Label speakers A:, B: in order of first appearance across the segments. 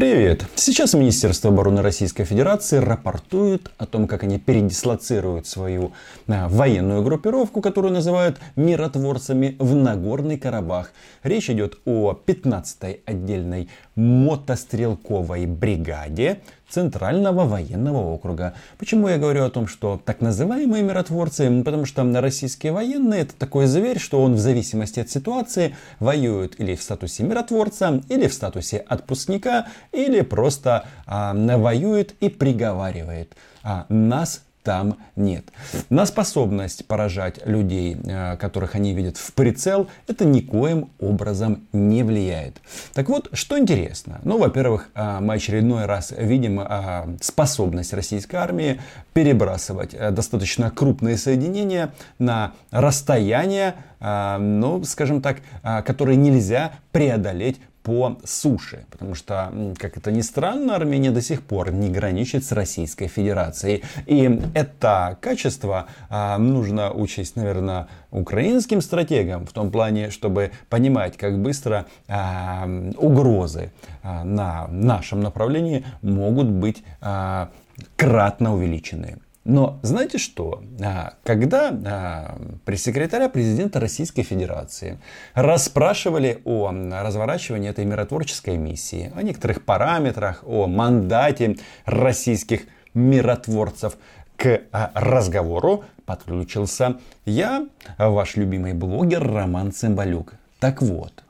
A: Привет! Сейчас Министерство обороны Российской Федерации рапортует о том, как они передислоцируют свою а, военную группировку, которую называют миротворцами в Нагорный Карабах. Речь идет о 15-й отдельной мотострелковой бригаде Центрального военного округа. Почему я говорю о том, что так называемые миротворцы? Потому что российские военные это такой зверь, что он в зависимости от ситуации воюет или в статусе миротворца, или в статусе отпускника, или просто а, воюет и приговаривает. А, нас там нет. На способность поражать людей, э, которых они видят в прицел, это никоим образом не влияет. Так вот, что интересно. Ну, во-первых, э, мы очередной раз видим э, способность российской армии перебрасывать достаточно крупные соединения на расстояние, ну, скажем так, которые нельзя преодолеть по суше. Потому что, как это ни странно, Армения до сих пор не граничит с Российской Федерацией. И это качество а, нужно учесть, наверное, украинским стратегам в том плане, чтобы понимать, как быстро а, угрозы а, на нашем направлении могут быть а, кратно увеличены. Но знаете что? А, когда а, пресс-секретаря президента Российской Федерации расспрашивали о разворачивании этой миротворческой миссии, о некоторых параметрах, о мандате российских миротворцев, к а, разговору подключился я, ваш любимый блогер Роман Цымбалюк. Так вот,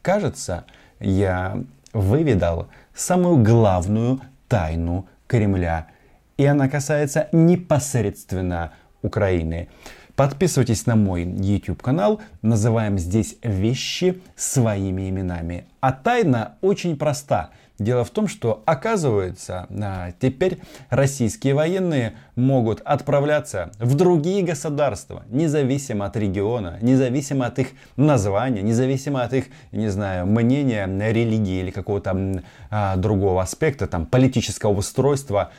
A: кажется, я выведал самую главную тайну Кремля – и она касается непосредственно Украины. Подписывайтесь на мой YouTube канал, называем здесь вещи своими именами. А тайна очень проста. Дело в том, что оказывается, а, теперь российские военные могут отправляться в другие государства, независимо от региона, независимо от их названия, независимо от их, не знаю, мнения, религии или какого-то а, другого аспекта, там, политического устройства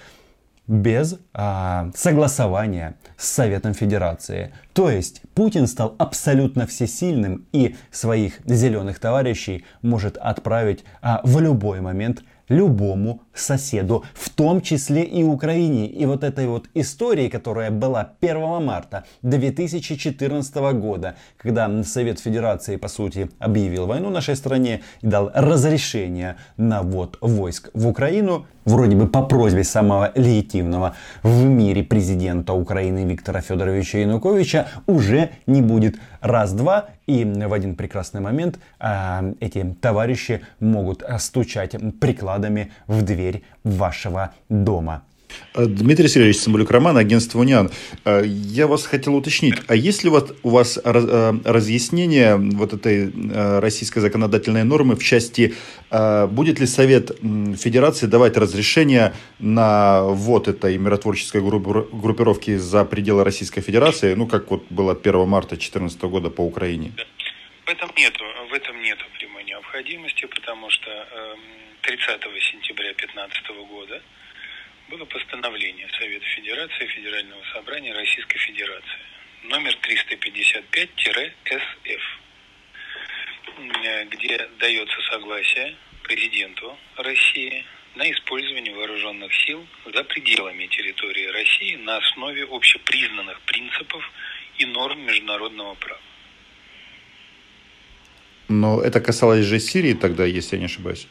A: без а, согласования с Советом Федерации. То есть Путин стал абсолютно всесильным и своих зеленых товарищей может отправить а, в любой момент любому соседу, в том числе и Украине. И вот этой вот истории, которая была 1 марта 2014 года, когда Совет Федерации, по сути, объявил войну нашей стране и дал разрешение на ввод войск в Украину, вроде бы по просьбе самого легитимного в мире президента Украины Виктора Федоровича Януковича, уже не будет раз-два. И в один прекрасный момент э, эти товарищи могут стучать прикладами в дверь вашего дома.
B: Э, Дмитрий Сергеевич Самбулюк Роман, агентство Униан. Э, я вас хотел уточнить, а есть ли вот у вас э, разъяснение вот этой российской законодательной нормы в части, будет ли Совет Федерации давать разрешение на ввод этой миротворческой группировки за пределы Российской Федерации, ну, как вот было 1 марта 2014 года по Украине?
C: В этом нет, в этом нет прямой необходимости, потому что 30 эм, сентября 2015 года было постановление Совета Федерации Федерального собрания Российской Федерации номер 355-СФ, где дается согласие президенту России на использование вооруженных сил за пределами территории России на основе общепризнанных принципов и норм международного права.
B: Но это касалось же Сирии тогда, если я не ошибаюсь.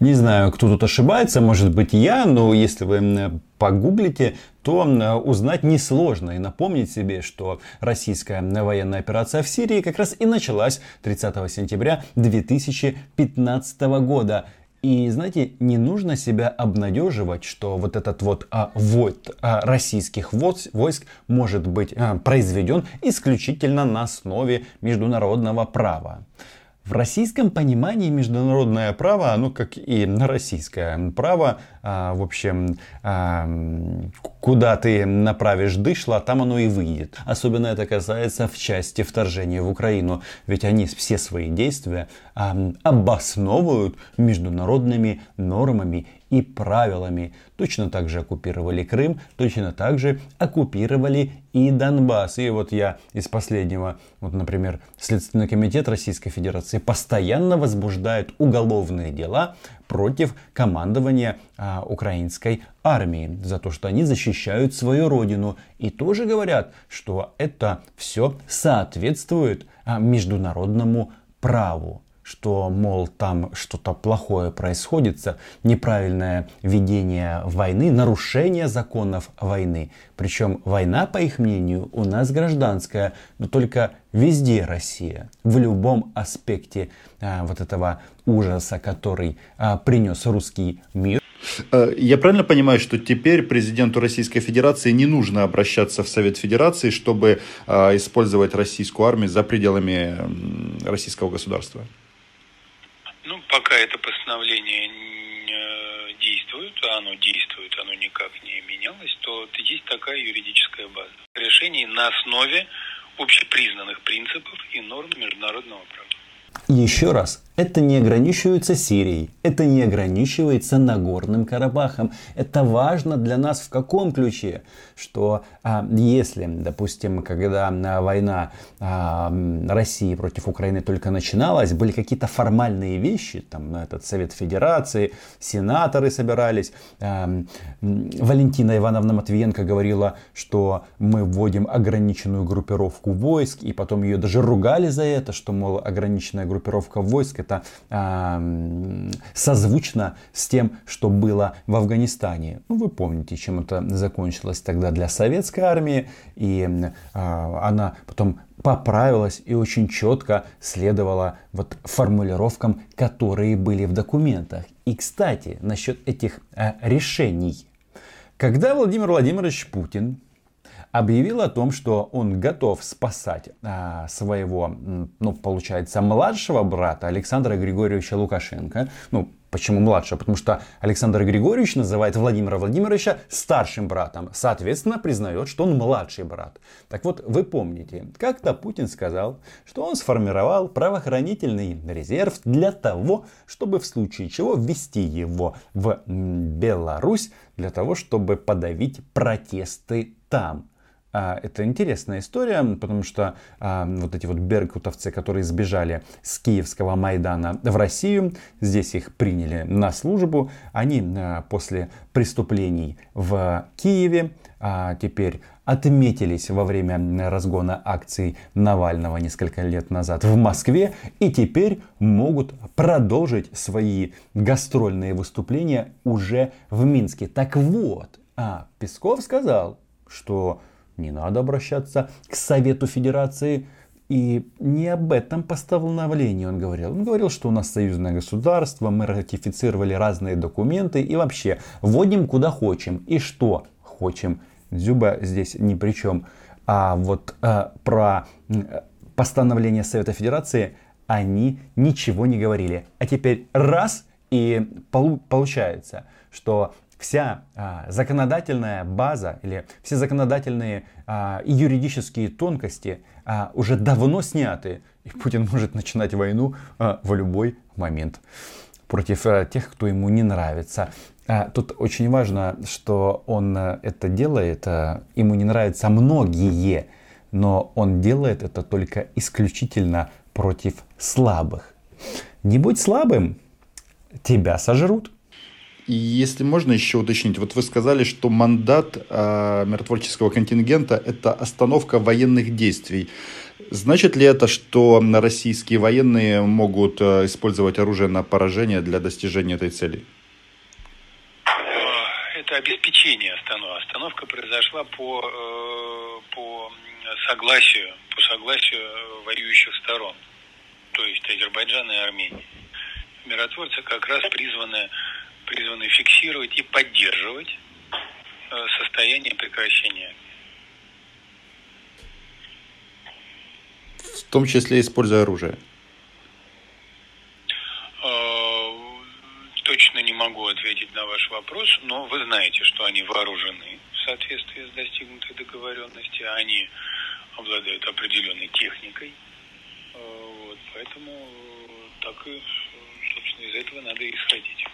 A: Не знаю, кто тут ошибается, может быть я, но если вы погуглите, то узнать несложно и напомнить себе, что российская военная операция в Сирии как раз и началась 30 сентября 2015 года. И знаете, не нужно себя обнадеживать, что вот этот вот а, ввод а, российских войск может быть а, произведен исключительно на основе международного права. В российском понимании международное право, оно как и российское право, в общем, куда ты направишь дышло, там оно и выйдет. Особенно это касается в части вторжения в Украину, ведь они все свои действия обосновывают международными нормами и правилами. Точно так же оккупировали Крым, точно так же оккупировали и Донбасс. И вот я из последнего, вот, например, Следственный комитет Российской Федерации постоянно возбуждает уголовные дела против командования а, украинской армии за то, что они защищают свою родину. И тоже говорят, что это все соответствует а, международному праву что, мол, там что-то плохое происходит, неправильное ведение войны, нарушение законов войны. Причем война, по их мнению, у нас гражданская, но только везде Россия, в любом аспекте а, вот этого ужаса, который а, принес русский мир.
B: Э, я правильно понимаю, что теперь президенту Российской Федерации не нужно обращаться в Совет Федерации, чтобы а, использовать российскую армию за пределами российского государства?
C: Ну, пока это постановление действует, а оно действует, оно никак не менялось, то есть такая юридическая база. Решений на основе общепризнанных принципов и норм международного права.
A: Еще раз, это не ограничивается Сирией, это не ограничивается Нагорным Карабахом. Это важно для нас в каком ключе? Что а, если, допустим, когда а, война а, России против Украины только начиналась, были какие-то формальные вещи, там этот Совет Федерации, сенаторы собирались, а, Валентина Ивановна Матвиенко говорила, что мы вводим ограниченную группировку войск, и потом ее даже ругали за это, что, мол, ограниченная группировка войск это э, созвучно с тем, что было в Афганистане. Ну, вы помните, чем это закончилось тогда для советской армии. И э, она потом поправилась и очень четко следовала вот формулировкам, которые были в документах. И, кстати, насчет этих э, решений. Когда Владимир Владимирович Путин объявил о том, что он готов спасать а, своего, ну, получается, младшего брата Александра Григорьевича Лукашенко. Ну, Почему младшего? Потому что Александр Григорьевич называет Владимира Владимировича старшим братом. Соответственно, признает, что он младший брат. Так вот, вы помните, как-то Путин сказал, что он сформировал правоохранительный резерв для того, чтобы в случае чего ввести его в Беларусь, для того, чтобы подавить протесты там. А, это интересная история, потому что а, вот эти вот беркутовцы, которые сбежали с киевского Майдана в Россию, здесь их приняли на службу. Они а, после преступлений в Киеве теперь отметились во время разгона акций Навального несколько лет назад в Москве и теперь могут продолжить свои гастрольные выступления уже в Минске. Так вот, а Песков сказал, что не надо обращаться к Совету Федерации. И не об этом постановлении он говорил. Он говорил, что у нас союзное государство, мы ратифицировали разные документы и вообще вводим куда хотим. И что хотим. Дзюба здесь ни при чем. А вот э, про постановление Совета Федерации они ничего не говорили. А теперь раз и получается, что вся а, законодательная база или все законодательные а, и юридические тонкости а, уже давно сняты, и Путин может начинать войну а, в любой момент против а, тех, кто ему не нравится. А, тут очень важно, что он а, это делает, а, ему не нравятся многие, но он делает это только исключительно против слабых. Не будь слабым, тебя сожрут.
B: И если можно еще уточнить, вот вы сказали, что мандат э, миротворческого контингента – это остановка военных действий. Значит ли это, что российские военные могут э, использовать оружие на поражение для достижения этой цели?
C: Э, это обеспечение остановки. Остановка произошла по, э, по согласию, по согласию воюющих сторон, то есть Азербайджана и Армении. Миротворцы как раз призваны призваны фиксировать и поддерживать э, состояние прекращения.
B: В том числе используя оружие.
C: Э, точно не могу ответить на ваш вопрос, но вы знаете, что они вооружены в соответствии с достигнутой договоренностью, они обладают определенной техникой, э, вот, поэтому так и, собственно, из этого надо исходить.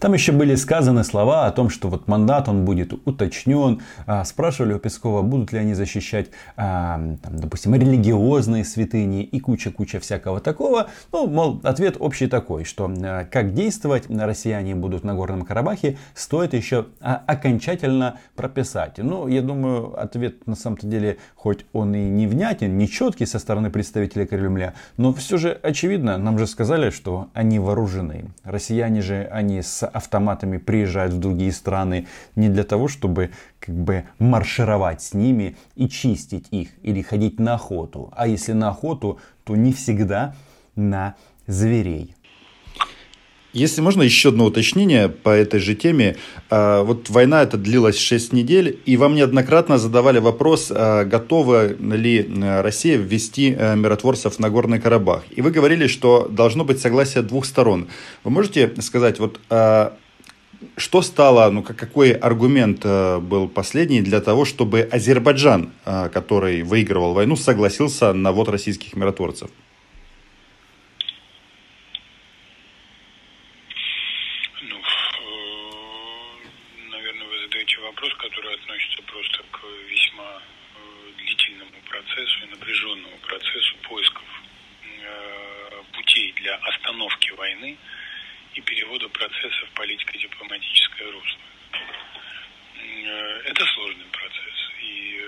A: Там еще были сказаны слова о том, что вот мандат он будет уточнен. А, спрашивали у Пескова, будут ли они защищать, а, там, допустим, религиозные святыни и куча-куча всякого такого. Ну, мол, ответ общий такой, что а, как действовать россияне будут на Горном Карабахе, стоит еще окончательно прописать. Ну, я думаю, ответ на самом-то деле, хоть он и не внятен, не четкий со стороны представителей Кремля, но все же очевидно, нам же сказали, что они вооружены. Россияне же, они с автоматами приезжают в другие страны не для того, чтобы как бы маршировать с ними и чистить их или ходить на охоту. А если на охоту, то не всегда на зверей.
B: Если можно еще одно уточнение по этой же теме. А, вот война эта длилась 6 недель, и вам неоднократно задавали вопрос, а, готова ли а, Россия ввести миротворцев на Горный Карабах. И вы говорили, что должно быть согласие двух сторон. Вы можете сказать, вот что стало, ну какой аргумент был последний для того, чтобы Азербайджан, который выигрывал войну, согласился на ввод российских миротворцев?
C: относится просто к весьма э, длительному процессу и напряженному процессу поисков э, путей для остановки войны и перевода процесса в политико-дипломатическое русло. Э, это сложный процесс, и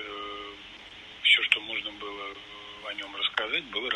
C: все, что можно было о нем рассказать, было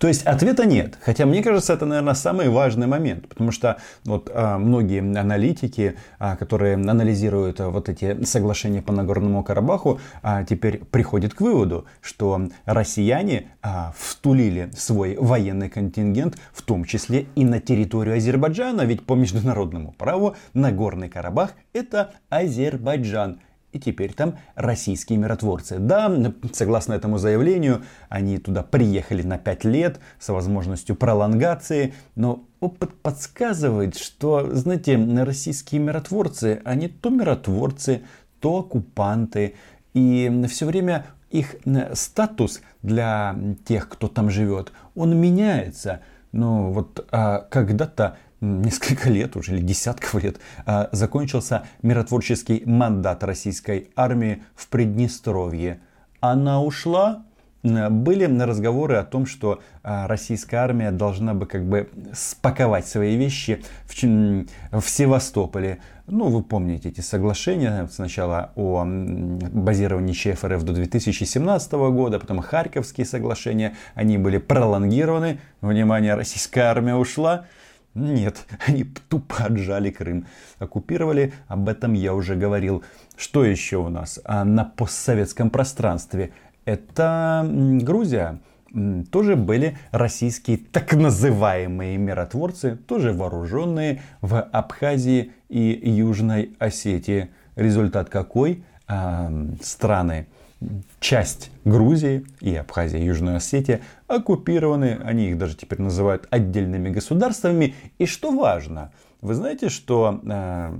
A: то есть ответа нет. Хотя мне кажется, это, наверное, самый важный момент. Потому что вот а, многие аналитики, а, которые анализируют а, вот эти соглашения по Нагорному Карабаху, теперь приходят к выводу, что россияне втулили свой военный контингент, в том числе и на территорию Азербайджана. Ведь по международному праву Нагорный Карабах это Азербайджан и теперь там российские миротворцы. Да, согласно этому заявлению, они туда приехали на 5 лет с возможностью пролонгации, но опыт подсказывает, что, знаете, российские миротворцы, они то миротворцы, то оккупанты, и все время их статус для тех, кто там живет, он меняется. Ну вот а когда-то несколько лет уже, или десятков лет, а, закончился миротворческий мандат российской армии в Приднестровье. Она ушла, были разговоры о том, что а, российская армия должна бы как бы спаковать свои вещи в, в Севастополе. Ну, вы помните эти соглашения сначала о базировании ЧФРФ до 2017 года, потом Харьковские соглашения, они были пролонгированы. Внимание, российская армия ушла. Нет, они тупо отжали Крым, оккупировали, об этом я уже говорил. Что еще у нас а на постсоветском пространстве? Это Грузия. Тоже были российские так называемые миротворцы, тоже вооруженные в Абхазии и Южной Осетии. Результат какой? А, страны часть Грузии и Абхазия, и Южная Осетия оккупированы, они их даже теперь называют отдельными государствами. И что важно, вы знаете, что э,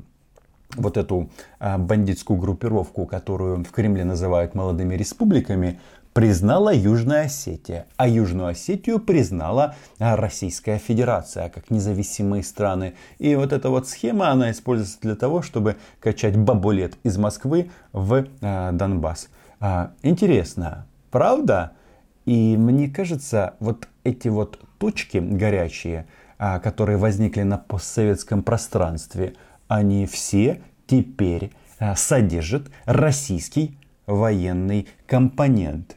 A: вот эту э, бандитскую группировку, которую в Кремле называют молодыми республиками, признала Южная Осетия, а Южную Осетию признала э, Российская Федерация как независимые страны. И вот эта вот схема, она используется для того, чтобы качать бабулет из Москвы в э, Донбасс. А, интересно, правда? И мне кажется, вот эти вот точки горячие, а, которые возникли на постсоветском пространстве, они все теперь а, содержат российский военный компонент.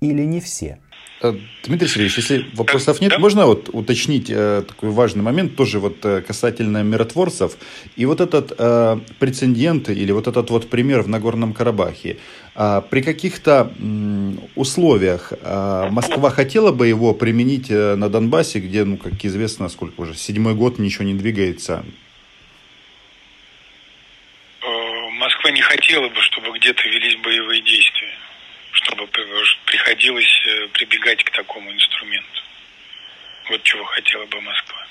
A: Или не все?
B: Э, Дмитрий Сергеевич, если вопросов нет, да? можно вот уточнить э, такой важный момент, тоже вот э, касательно миротворцев. И вот этот э, прецедент или вот этот вот пример в Нагорном Карабахе, э, при каких-то э, условиях э, Москва хотела бы его применить э, на Донбассе, где, ну, как известно, сколько уже, седьмой год ничего не двигается?
C: Москва не хотела бы, чтобы где-то велись боевые действия чтобы приходилось э, прибегать к такому инструменту. Вот чего хотела бы Москва.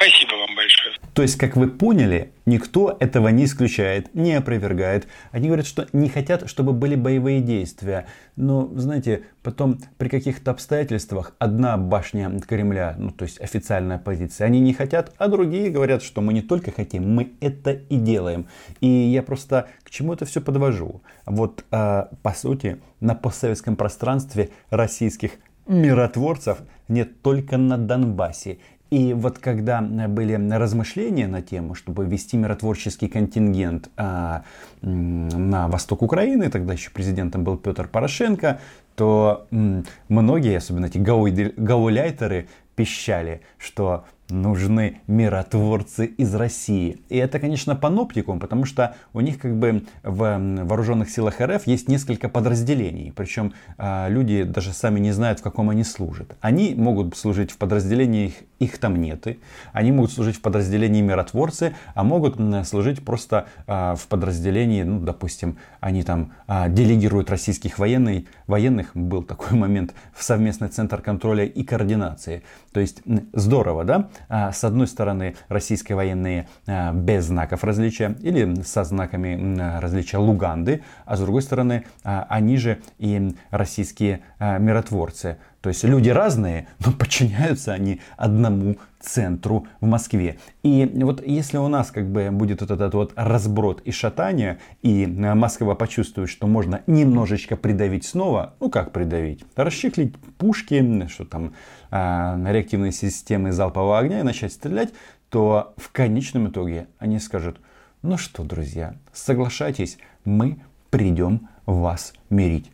C: Спасибо вам большое.
A: То есть, как вы поняли, никто этого не исключает, не опровергает. Они говорят, что не хотят, чтобы были боевые действия. Но, знаете, потом при каких-то обстоятельствах одна башня Кремля, ну то есть официальная позиция, они не хотят, а другие говорят, что мы не только хотим, мы это и делаем. И я просто к чему это все подвожу. Вот, э, по сути, на постсоветском пространстве российских миротворцев нет только на Донбассе. И вот когда были размышления на тему, чтобы ввести миротворческий контингент а, на восток Украины, тогда еще президентом был Петр Порошенко, то м, многие, особенно эти гауляйтеры, пищали, что нужны миротворцы из России. И это, конечно, паноптикум, потому что у них как бы в вооруженных силах РФ есть несколько подразделений. Причем э, люди даже сами не знают, в каком они служат. Они могут служить в подразделениях их там нет. Они могут служить в подразделении миротворцы, а могут служить просто э, в подразделении, ну, допустим, они там э, делегируют российских военных, военных, был такой момент, в совместный центр контроля и координации. То есть здорово, да? А, с одной стороны, российские военные а, без знаков различия или со знаками различия Луганды, а с другой стороны, а, они же и российские миротворцы. То есть люди разные, но подчиняются они одному центру в Москве. И вот если у нас как бы будет вот этот вот разброд и шатание, и Москва почувствует, что можно немножечко придавить снова, ну как придавить? Расчехлить пушки, что там, э, реактивные системы залпового огня и начать стрелять, то в конечном итоге они скажут, ну что, друзья, соглашайтесь, мы придем вас мирить.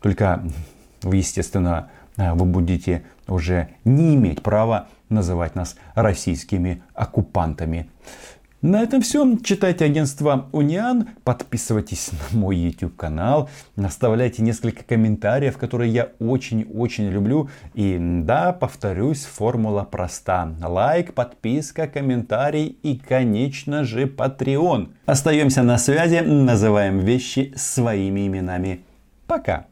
A: Только, естественно, вы будете уже не иметь права называть нас российскими оккупантами. На этом все. Читайте агентство Униан, подписывайтесь на мой YouTube канал, оставляйте несколько комментариев, которые я очень-очень люблю. И да, повторюсь, формула проста. Лайк, подписка, комментарий и, конечно же, Patreon. Остаемся на связи, называем вещи своими именами. Пока.